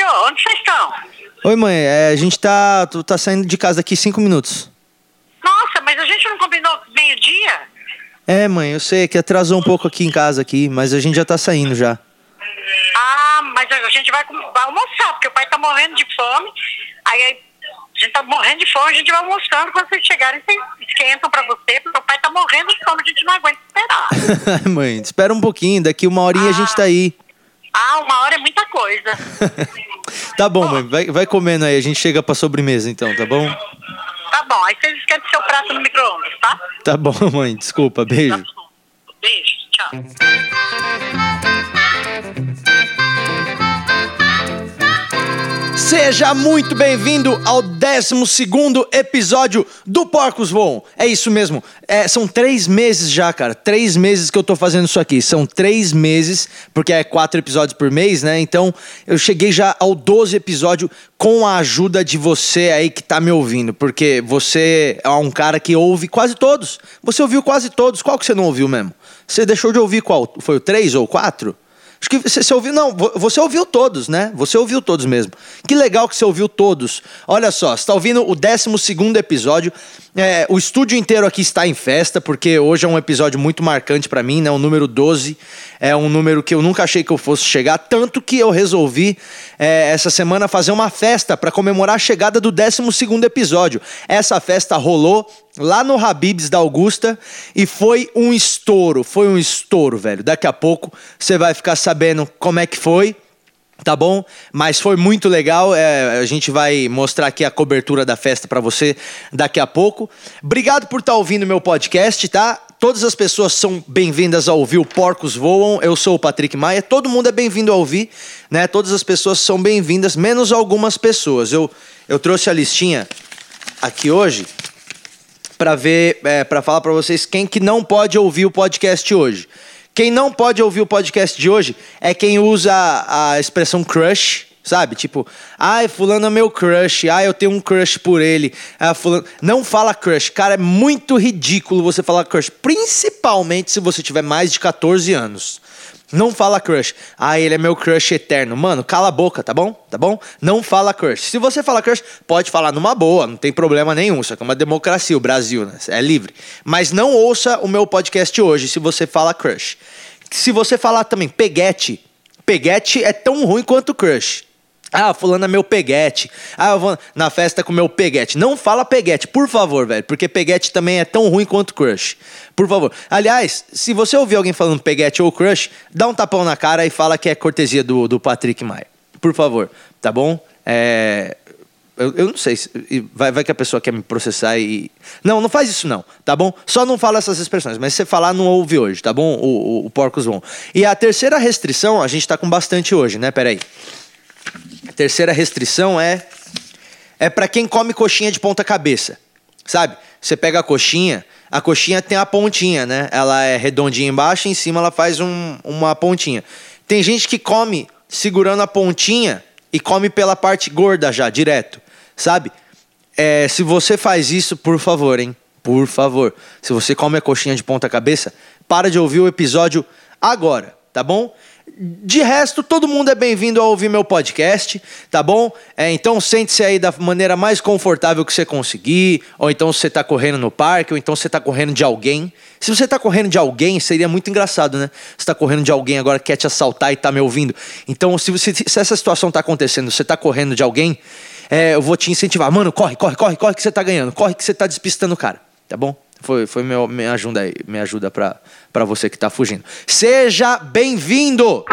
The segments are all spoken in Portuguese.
filho, onde vocês estão? Oi, mãe, é, a gente tá, tu tá saindo de casa daqui cinco minutos. Nossa, mas a gente não combinou meio-dia? É, mãe, eu sei que atrasou um pouco aqui em casa aqui, mas a gente já tá saindo já. Ah, mas a gente vai, vai almoçar, porque o pai tá morrendo de fome. Aí a gente tá morrendo de fome, a gente vai almoçando. Quando vocês chegarem, vocês esquentam pra você, porque o pai tá morrendo de fome, a gente não aguenta esperar. mãe, espera um pouquinho, daqui uma horinha a gente tá aí. Ah, uma hora é muita coisa. Tá bom, mãe, vai, vai comendo aí, a gente chega pra sobremesa então, tá bom? Tá bom, aí vocês esquentam seu prato no micro-ondas, tá? Tá bom, mãe, desculpa, Tá beijo. bom. Beijo, tchau. Seja muito bem-vindo ao 12 episódio do Porcos Voam. É isso mesmo. É, são três meses já, cara. Três meses que eu tô fazendo isso aqui. São três meses, porque é quatro episódios por mês, né? Então eu cheguei já ao 12 episódio com a ajuda de você aí que tá me ouvindo. Porque você é um cara que ouve quase todos. Você ouviu quase todos. Qual que você não ouviu mesmo? Você deixou de ouvir qual? Foi o três ou quatro? Acho que você, você ouviu, não, vo- você ouviu todos, né? Você ouviu todos mesmo. Que legal que você ouviu todos. Olha só, você está ouvindo o 12 episódio. É, o estúdio inteiro aqui está em festa, porque hoje é um episódio muito marcante para mim, né? O número 12 é um número que eu nunca achei que eu fosse chegar, tanto que eu resolvi é, essa semana fazer uma festa para comemorar a chegada do 12 episódio. Essa festa rolou lá no Habibs da Augusta e foi um estouro, foi um estouro, velho. Daqui a pouco você vai ficar sabendo como é que foi. Tá bom? Mas foi muito legal. é, a gente vai mostrar aqui a cobertura da festa pra você daqui a pouco. Obrigado por estar ouvindo meu podcast, tá? Todas as pessoas são bem-vindas a ouvir o Porcos Voam. Eu sou o Patrick Maia. Todo mundo é bem-vindo a ouvir, né? Todas as pessoas são bem-vindas, menos algumas pessoas. Eu, eu trouxe a listinha aqui hoje para ver, é, para falar para vocês quem que não pode ouvir o podcast hoje. Quem não pode ouvir o podcast de hoje é quem usa a, expressão crush, sabe? Tipo, ai, fulano é meu crush, ai, eu tenho um crush por ele. Ah, fulano... Não fala crush, cara, é muito ridículo você falar crush, principalmente se você tiver mais de 14 anos. Não fala crush. Ah, ele é meu crush eterno. Mano, cala a boca, tá bom? Tá bom? Não fala crush. Se você fala crush, pode falar numa boa, não tem problema nenhum. Isso aqui é uma democracia, o Brasil, né? É livre. Mas não ouça o meu podcast hoje se você fala crush. Se você falar também peguete, peguete é tão ruim quanto crush. Ah, fulano é meu peguete. Ah, eu vou na festa com meu peguete. Não fala peguete, por favor, velho. Porque peguete também é tão ruim quanto crush. Por favor. Aliás, se você ouvir alguém falando peguete ou crush, dá um tapão na cara e fala que é cortesia do, do Patrick Maia. Por favor, tá bom? É... Eu, eu não sei, se- vai, vai que a pessoa quer me processar e. Não, não faz isso não, tá bom? Só não fala essas expressões, mas se você falar, não ouve hoje, tá bom? O, o, o Porcos vão. E a terceira restrição, a gente tá com bastante hoje, né? Peraí. A terceira restrição é é para quem come coxinha de ponta cabeça. Sabe? Você pega a coxinha, a coxinha tem a pontinha, né? Ela é redondinha embaixo, em cima ela faz um- uma pontinha. Tem gente que come segurando a pontinha e come pela parte gorda já, direto. Sabe? É, se você faz isso, por favor, hein? Por favor. Se você come a coxinha de ponta cabeça, para de ouvir o episódio agora, tá bom? De resto, todo mundo é bem-vindo a ouvir meu podcast, tá bom? É, então sente-se aí da maneira mais confortável que você conseguir, ou então você tá correndo no parque, ou então você tá correndo de alguém. Se você tá correndo de alguém, seria muito engraçado, né? Você tá correndo de alguém agora que quer te assaltar e tá me ouvindo. Então, se, você, se essa situação tá acontecendo, você tá correndo de alguém, é, eu vou te incentivar. Mano, corre, corre, corre, corre que você tá ganhando. Corre que você tá despistando o cara, tá bom? Foi, foi meu, minha ajuda aí, minha ajuda pra você que tá fugindo. Seja bem-vindo!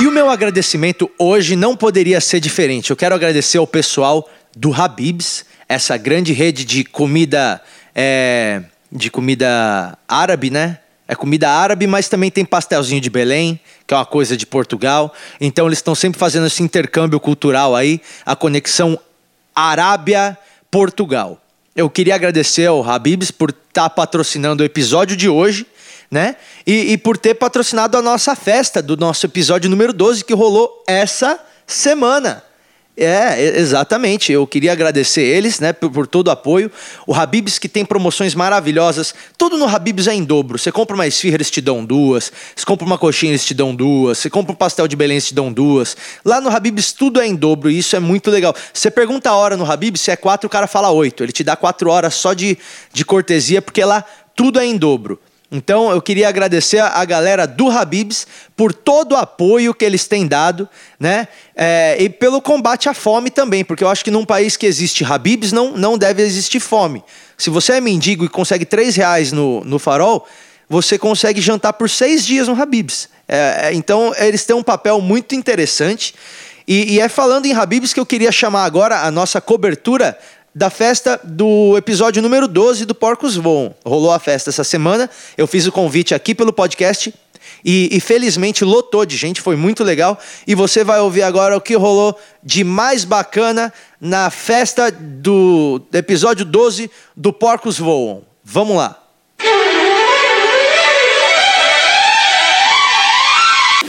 E o meu agradecimento hoje não poderia ser diferente. Eu quero agradecer ao pessoal do Habibs, essa grande rede de comida é, de comida árabe, né? É comida árabe, mas também tem pastelzinho de Belém, que é uma coisa de Portugal. Então eles estão sempre fazendo esse intercâmbio cultural aí, a conexão Arábia-Portugal. Eu queria agradecer ao Habibs por estar patrocinando o episódio de hoje, né? E, e por ter patrocinado a nossa festa do nosso episódio número 12 que rolou essa semana. É, exatamente. Eu queria agradecer eles, né, por, por todo o apoio. O Habibs que tem promoções maravilhosas. Tudo no Habibs é em dobro. Você compra uma esfirra, eles te dão duas. Você compra uma coxinha, eles te dão duas. Você compra um pastel de Belém, eles te dão duas. Lá no Habibs tudo é em dobro e isso é muito legal. Você pergunta a hora no Habibs, se é quatro, o cara fala oito. Ele te dá quatro horas só de, de cortesia, porque lá tudo é em dobro. Então eu queria agradecer a galera do Habibs por todo o apoio que eles têm dado, né? É, e pelo combate à fome também, porque eu acho que num país que existe Habibs não, não deve existir fome. Se você é mendigo e consegue três reais no, no farol, você consegue jantar por seis dias no Habibs. É, é, então eles têm um papel muito interessante. E, e é falando em Habibs que eu queria chamar agora a nossa cobertura da festa do episódio número 12 do Porcos Voam. Rolou a festa essa semana, eu fiz o convite aqui pelo podcast e, e felizmente lotou de gente, foi muito legal. E você vai ouvir agora o que rolou de mais bacana na festa do episódio 12 do Porcos Voam. Vamos lá.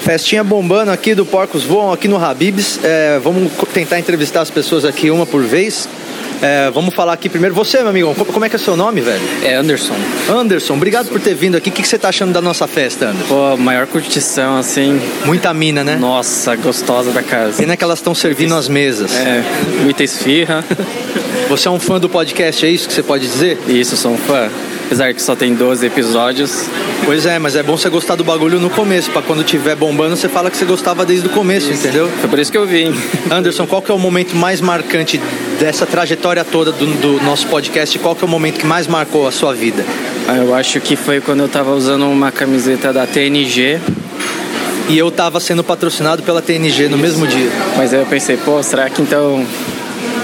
Festinha bombando aqui do Porcos Voam, aqui no Habibs. É, vamos tentar entrevistar as pessoas aqui uma por vez. É, vamos falar aqui primeiro. Você, meu amigão, co- como é que é seu nome, velho? É Anderson. Anderson, obrigado por ter vindo aqui. O que, que você tá achando da nossa festa, Anderson? Pô, maior curtição, assim. Muita mina, né? Nossa, gostosa da casa. Pena que elas estão servindo as mesas. É, muita esfirra. Você é um fã do podcast, é isso que você pode dizer? Isso, sou um fã. Apesar que só tem 12 episódios. Pois é, mas é bom você gostar do bagulho no começo, pra quando tiver bombando você fala que você gostava desde o começo, entendeu? Foi por isso que eu vim. Anderson, qual que é o momento mais marcante dessa trajetória toda do, do nosso podcast? Qual que é o momento que mais marcou a sua vida? Ah, Eu acho que foi quando eu tava usando uma camiseta da TNG. E eu tava sendo patrocinado pela TNG no mesmo dia. Mas aí eu pensei, pô, será que então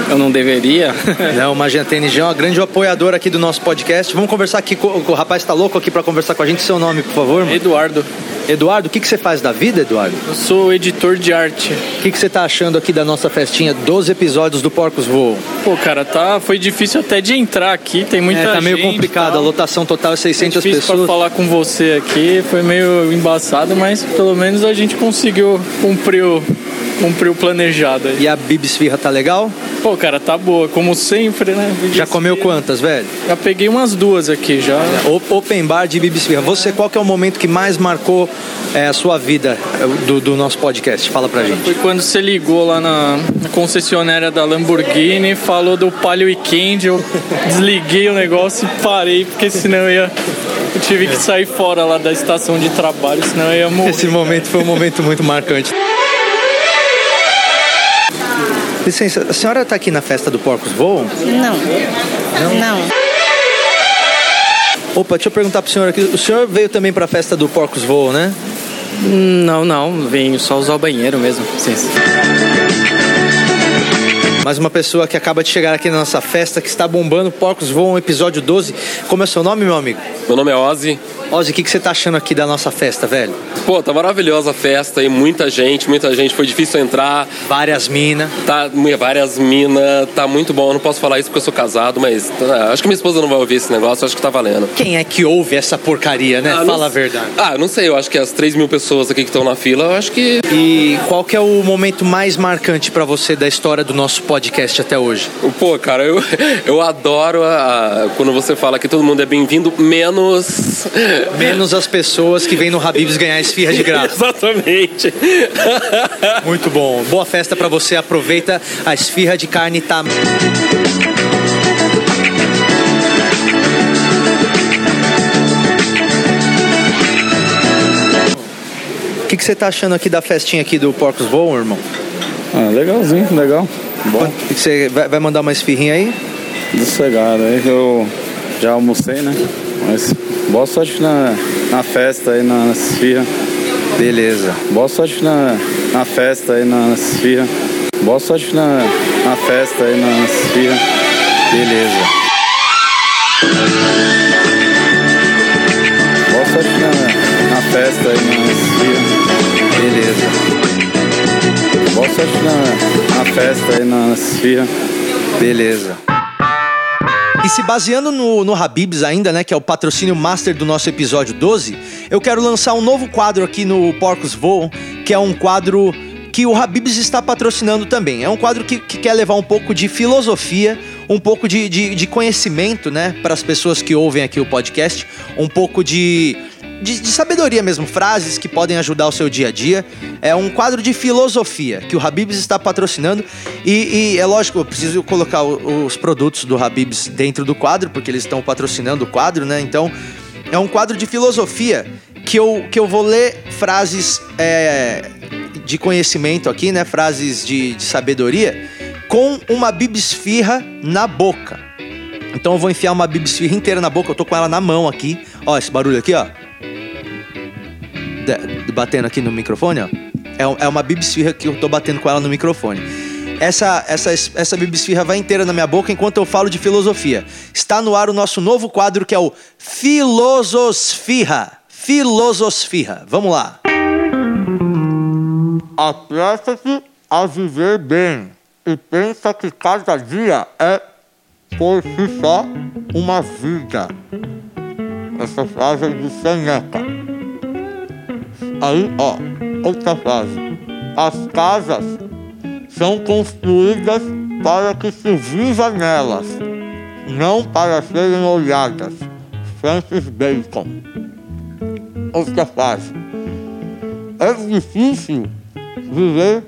eu não deveria? Não, imagina, a TNG é uma grande apoiadora aqui do nosso podcast. Vamos conversar aqui com o rapaz tá louco aqui pra conversar com a gente. Seu nome, por favor, mano? Eduardo, Eduardo, o que, que você faz da vida, Eduardo? eu sou editor de arte. O que, que você tá achando aqui da nossa festinha 12 episódios do Porcos Voam? Pô, cara, tá, foi difícil até de entrar aqui, tem muita É, tá meio gente, complicado. tal. A lotação total é 600 difícil pra pessoas. falar com você aqui, foi meio embaçado, mas pelo menos a gente conseguiu cumprir o, cumprir o planejado aí. E a Bibisfirra tá legal? Pô, cara, tá boa, como sempre, né? Já comeu quantas, velho? Já peguei umas duas aqui já. O- Open bar de Bibisfirra. Você, qual que é o momento que mais marcou é, a sua vida é, do, do nosso podcast? Fala pra gente. Foi quando você ligou lá na, na concessionária da Lamborghini, falou do Palio Weekend, eu desliguei o negócio e parei, porque senão eu ia. Eu tive que sair fora lá da estação de trabalho, senão eu ia morrer. Esse momento foi um momento muito marcante. Licença, a senhora está aqui na festa do Porcos Voam? Não. Não. Opa, deixa eu perguntar pro senhor aqui. O senhor veio também para a festa do Porcos Voam, né? Não, não. Venho só usar o banheiro mesmo. Sim, sim. Mais uma pessoa que acaba de chegar aqui na nossa festa, que está bombando Porcos Voam, episódio 12. Como é o seu nome, meu amigo? Meu nome é Ozzy. Ozzy, o que, que você tá achando aqui da nossa festa, velho? Pô, tá maravilhosa a festa aí, muita gente, muita gente, foi difícil entrar, Várias minas. tá várias minas, tá muito bom. Eu não posso falar isso porque eu sou casado, mas tá, acho que minha esposa não vai ouvir esse negócio, acho que tá valendo. Quem é que ouve essa porcaria, né? Ah, não- Fala a verdade. Ah, não sei, eu acho que as 3 mil pessoas aqui que estão na fila, eu acho que. E qual que é o momento mais marcante pra você da história do nosso podcast até hoje? Pô, cara, eu, eu adoro a- a- quando você fala que todo mundo é bem-vindo, menos. Menos as pessoas que vêm no Habibs ganhar esfirra de graça. Exatamente. Muito bom. Boa festa pra você. Aproveita a esfirra de carne tá. O que, que você tá achando aqui da festinha aqui do Porcos Voam, irmão? Ah, legalzinho, legal. Bom, O que que você vai, vai mandar uma esfirrinha aí? sossegado. Aí eu já almocei, né? Mas boa sorte na, na festa aí, na, esfirra. Beleza. Boa sorte na, na festa aí, na, esfirra. Boa sorte na, na festa aí, nas esfirra. Beleza. Boa sorte na, na festa aí, nas esfirra. Beleza. Boa sorte na, na festa aí, nas esfirra. Beleza. E se baseando no, no Habibs ainda, né, que é o patrocínio master do nosso episódio 12, eu quero lançar um novo quadro aqui no Porcos Voam, que é um quadro que o Habibs está patrocinando também. É um quadro que, que quer levar um pouco de filosofia, um pouco de, de, de conhecimento, né, para as pessoas que ouvem aqui o podcast, um pouco de, de, de sabedoria mesmo, frases que podem ajudar o seu dia a dia. É um quadro de filosofia que o Habibs está patrocinando. E, e é lógico, eu preciso colocar o- os produtos do Habibs dentro do quadro, porque eles estão patrocinando o quadro, né? Então, é um quadro de filosofia que eu, que eu vou ler frases é, de conhecimento aqui, né? Frases de, de sabedoria, com uma bibisfirra na boca. Então eu vou enfiar uma bibisfirra inteira na boca, eu tô com ela na mão aqui. Ó, esse barulho aqui, ó. De- batendo aqui no microfone, ó. É, é uma bibisfirra que eu tô batendo com ela no microfone. Essa, essa, essa bibisfirra vai inteira na minha boca enquanto eu falo de filosofia. Está no ar o nosso novo quadro que é o Filosofirra. Filosofirra. Vamos lá. Apressa-se a viver bem e pensa que cada dia é, por si só, uma vida. Essa frase é de Seneca. Aí, ó, outra frase. As casas são construídas para que se viva nelas, não para serem olhadas. Francis Bacon. Outra frase. É difícil viver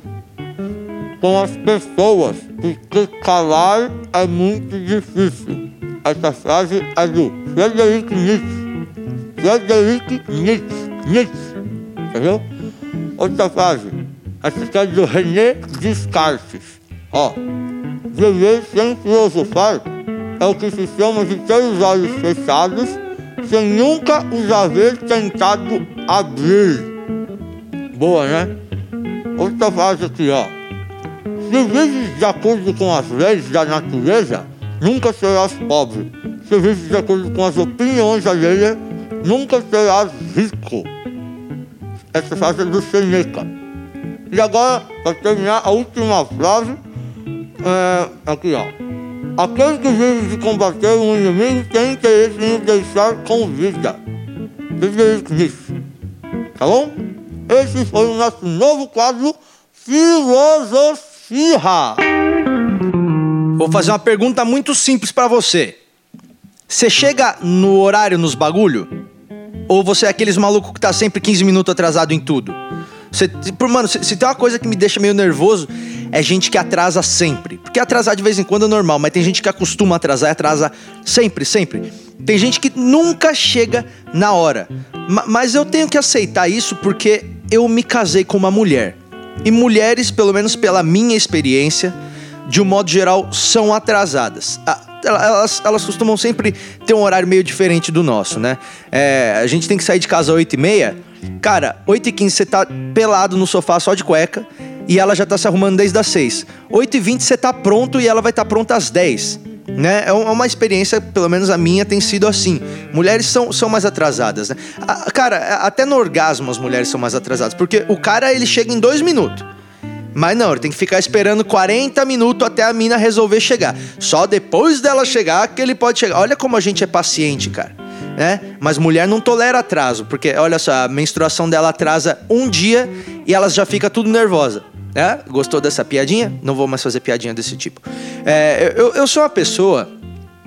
com as pessoas, porque calar é muito difícil. Essa frase é do Frederic Nietzsche. Frederic Nietzsche. Nietzsche. Entendeu? Outra frase. Essa aqui é do René Descartes. Ó. Viver sem filosofar é o que se chama de ter os olhos fechados sem nunca os haver tentado abrir. Boa, né? Outra frase aqui, ó. Se vives de acordo com as leis da natureza, nunca serás pobre. Se vives de acordo com as opiniões alheias, nunca serás rico. Essa frase é do Seneca. E agora, para terminar, a última frase é aqui, ó. Aquele que vive de combater um inimigo tem interesse em o deixar com vida. Frederic Nietzsche. Tá bom? Esse foi o nosso novo quadro Filosofia. Vou fazer uma pergunta muito simples pra você. Você chega no horário nos bagulho? Ou você é aqueles maluco que tá sempre 15 minutos atrasado em tudo? Você, mano, se, tem uma coisa que me deixa meio nervoso, é gente que atrasa sempre. Porque atrasar de vez em quando é normal, mas tem gente que acostuma a atrasar e atrasa sempre, sempre. Tem gente que nunca chega na hora. Ma- mas eu tenho que aceitar isso porque eu me casei com uma mulher. E mulheres, pelo menos pela minha experiência, de um modo geral, são atrasadas. Ah, ela- Elas, elas costumam sempre ter um horário meio diferente do nosso, né? É, a gente tem que sair de casa às 8h30. Cara, 8h15 você tá pelado no sofá só de cueca e ela já tá se arrumando desde as 6. 8h20 você tá pronto e ela vai estar tá pronta às 10. Né? É é uma experiência, pelo menos a minha, tem sido assim. Mulheres são, são mais atrasadas, né? Ah, Cara, até no orgasmo as mulheres são mais atrasadas. Porque o cara, ele chega em dois minutos. Mas não, ele tem que ficar esperando 40 minutos até a mina resolver chegar. Só depois dela chegar que ele pode chegar. Olha como a gente é paciente, cara. Né? Mas mulher não tolera atraso, porque olha só, a menstruação dela atrasa um dia e elas já fica tudo nervosa. Né? Gostou dessa piadinha? Não vou mais fazer piadinha desse tipo. É, eu, eu sou uma pessoa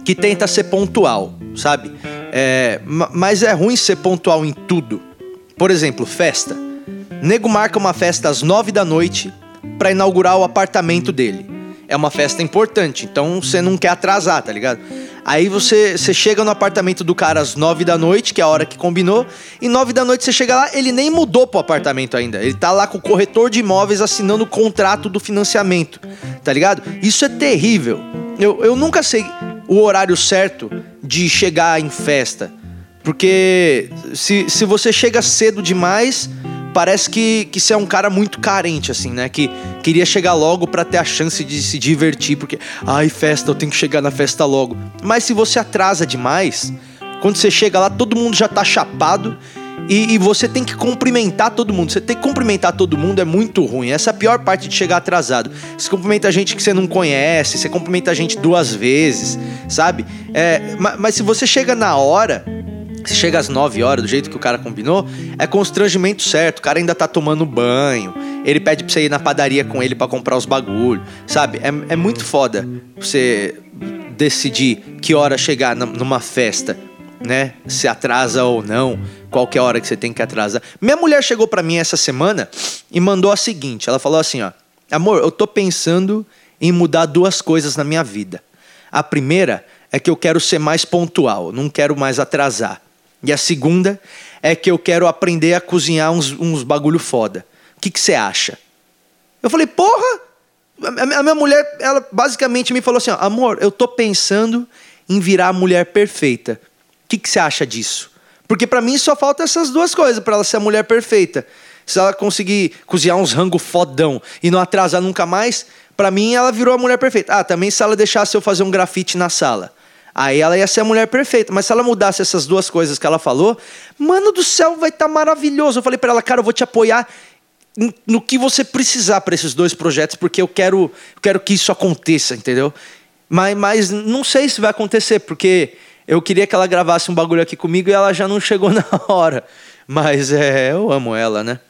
que tenta ser pontual, sabe? É, ma- mas é ruim ser pontual em tudo. Por exemplo, festa. Nego marca uma festa às nove da noite pra inaugurar o apartamento dele. É uma festa importante, então você não quer atrasar, tá ligado? Aí você, você chega no apartamento do cara às nove da noite, que é a hora que combinou, e nove da noite você chega lá, ele nem mudou pro apartamento ainda. Ele tá lá com o corretor de imóveis assinando o contrato do financiamento, tá ligado? Isso é terrível. Eu, eu nunca sei o horário certo de chegar em festa. Porque se, se você chega cedo demais, parece que, que você é um cara muito carente, assim, né? Que queria chegar logo pra ter a chance de se divertir, porque, ai, festa, eu tenho que chegar na festa logo. Mas se você atrasa demais, quando você chega lá, todo mundo já tá chapado e, e você tem que cumprimentar todo mundo. Você tem que cumprimentar todo mundo é muito ruim. Essa é a pior parte de chegar atrasado. Você cumprimenta gente que você não conhece, você cumprimenta gente duas vezes, sabe? É, ma- mas se você chega na hora, chega às 9 horas, do jeito que o cara combinou, é constrangimento certo. O cara ainda tá tomando banho. Ele pede pra você ir na padaria com ele para comprar os bagulho. Sabe? É, é muito foda você decidir que hora chegar numa festa, né? Se atrasa ou não, qualquer hora que você tem que atrasar. Minha mulher chegou para mim essa semana e mandou a seguinte: ela falou assim, ó. Amor, eu tô pensando em mudar duas coisas na minha vida. A primeira é que eu quero ser mais pontual, não quero mais atrasar. E a segunda é que eu quero aprender a cozinhar uns, uns bagulho foda. O que você acha? Eu falei, porra! A minha mulher, ela basicamente me falou assim: amor, eu tô pensando em virar a mulher perfeita. O que você acha disso? Porque para mim só falta essas duas coisas para ela ser a mulher perfeita. Se ela conseguir cozinhar uns rango fodão e não atrasar nunca mais, para mim ela virou a mulher perfeita. Ah, também se ela deixasse eu fazer um grafite na sala. Aí ela ia ser a mulher perfeita. Mas se ela mudasse essas duas coisas que ela falou, mano do céu, vai estar tá maravilhoso. Eu falei para ela, cara, eu vou te apoiar no que você precisar para esses dois projetos, porque eu quero, eu quero que isso aconteça, entendeu? Mas, mas não sei se vai acontecer, porque eu queria que ela gravasse um bagulho aqui comigo e ela já não chegou na hora. Mas é, eu amo ela, né?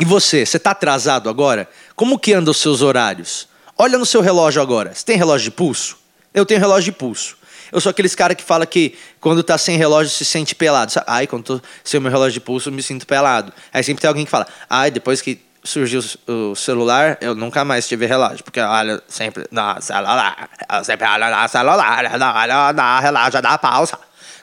E você, você tá atrasado agora? Como que andam os seus horários? Olha no seu relógio agora. Você tem relógio de pulso? Eu tenho relógio de pulso. Eu sou aqueles cara que fala que quando tá sem relógio se sente pelado. Ai, quando tô sem o meu relógio de pulso, me sinto pelado. Aí sempre tem alguém que fala, ai, depois que surgiu o celular, eu nunca mais tive relógio, porque olha sempre no celular, eu sempre olho no celular, olho no relógio da pausa.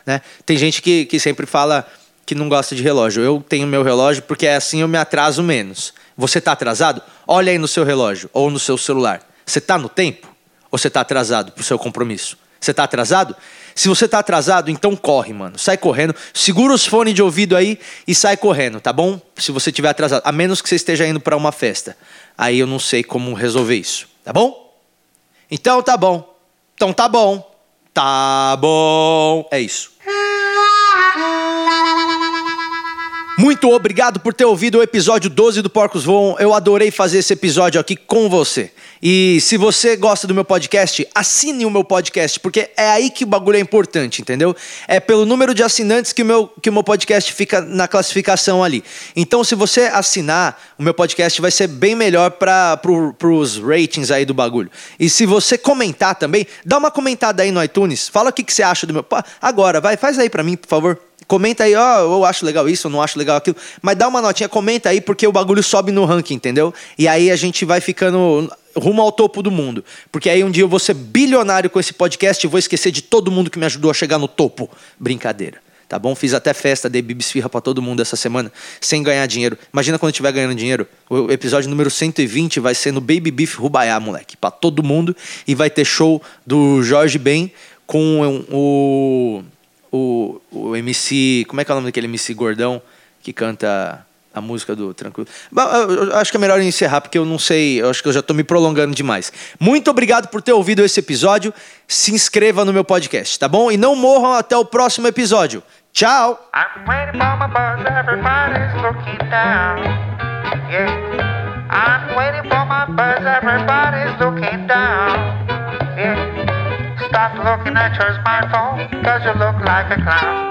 Né? Tem gente que, que sempre fala que não gosta de relógio. Eu tenho meu relógio porque é assim eu me atraso menos. Você está atrasado? Olha aí no seu relógio ou no seu celular. Você está no tempo? Ou você está atrasado para o seu compromisso? Você está atrasado? Se você está atrasado, então corre, mano. Sai correndo. Segura os fones de ouvido aí e sai correndo, tá bom? Se você estiver atrasado. A menos que você esteja indo para uma festa. Aí eu não sei como resolver isso, tá bom? Então tá bom. Então tá bom. Tá bom. É isso. Muito obrigado por ter ouvido o episódio 12 do Porcos Voam. Eu adorei fazer esse episódio aqui com você. E se você gosta do meu podcast, assine o meu podcast, porque é aí que o bagulho é importante, entendeu? É pelo número de assinantes que o meu, que o meu podcast fica na classificação ali. Então, se você assinar, o meu podcast vai ser bem melhor para pro, os ratings aí do bagulho. E se você comentar também, dá uma comentada aí no iTunes, fala o que, que você acha do meu. Agora, vai, faz aí para mim, por favor. Comenta aí, ó, oh, eu acho legal isso, eu não acho legal aquilo. Mas dá uma notinha, comenta aí, porque o bagulho sobe no ranking, entendeu? E aí a gente vai ficando rumo ao topo do mundo. Porque aí um dia eu vou ser bilionário com esse podcast e vou esquecer de todo mundo que me ajudou a chegar no topo. Brincadeira. Tá bom? Fiz até festa, dei bibisfirra pra todo mundo essa semana, sem ganhar dinheiro. Imagina quando eu estiver ganhando dinheiro. O episódio número 120 vai ser no Baby Beef Rubaiá, moleque. Pra todo mundo. E vai ter show do Jorge Ben com o o, o MC. Como é que é o nome daquele MC gordão que canta a música do Tranquilo? Eu acho que é melhor encerrar, porque eu não sei, eu acho que eu já estou me prolongando demais. Muito obrigado por ter ouvido esse episódio. Se inscreva no meu podcast, tá bom? E não morram até o próximo episódio. Tchau! I'm waiting for my everybody's looking down. Yeah. Stop looking at your smartphone, cause you look like a clown.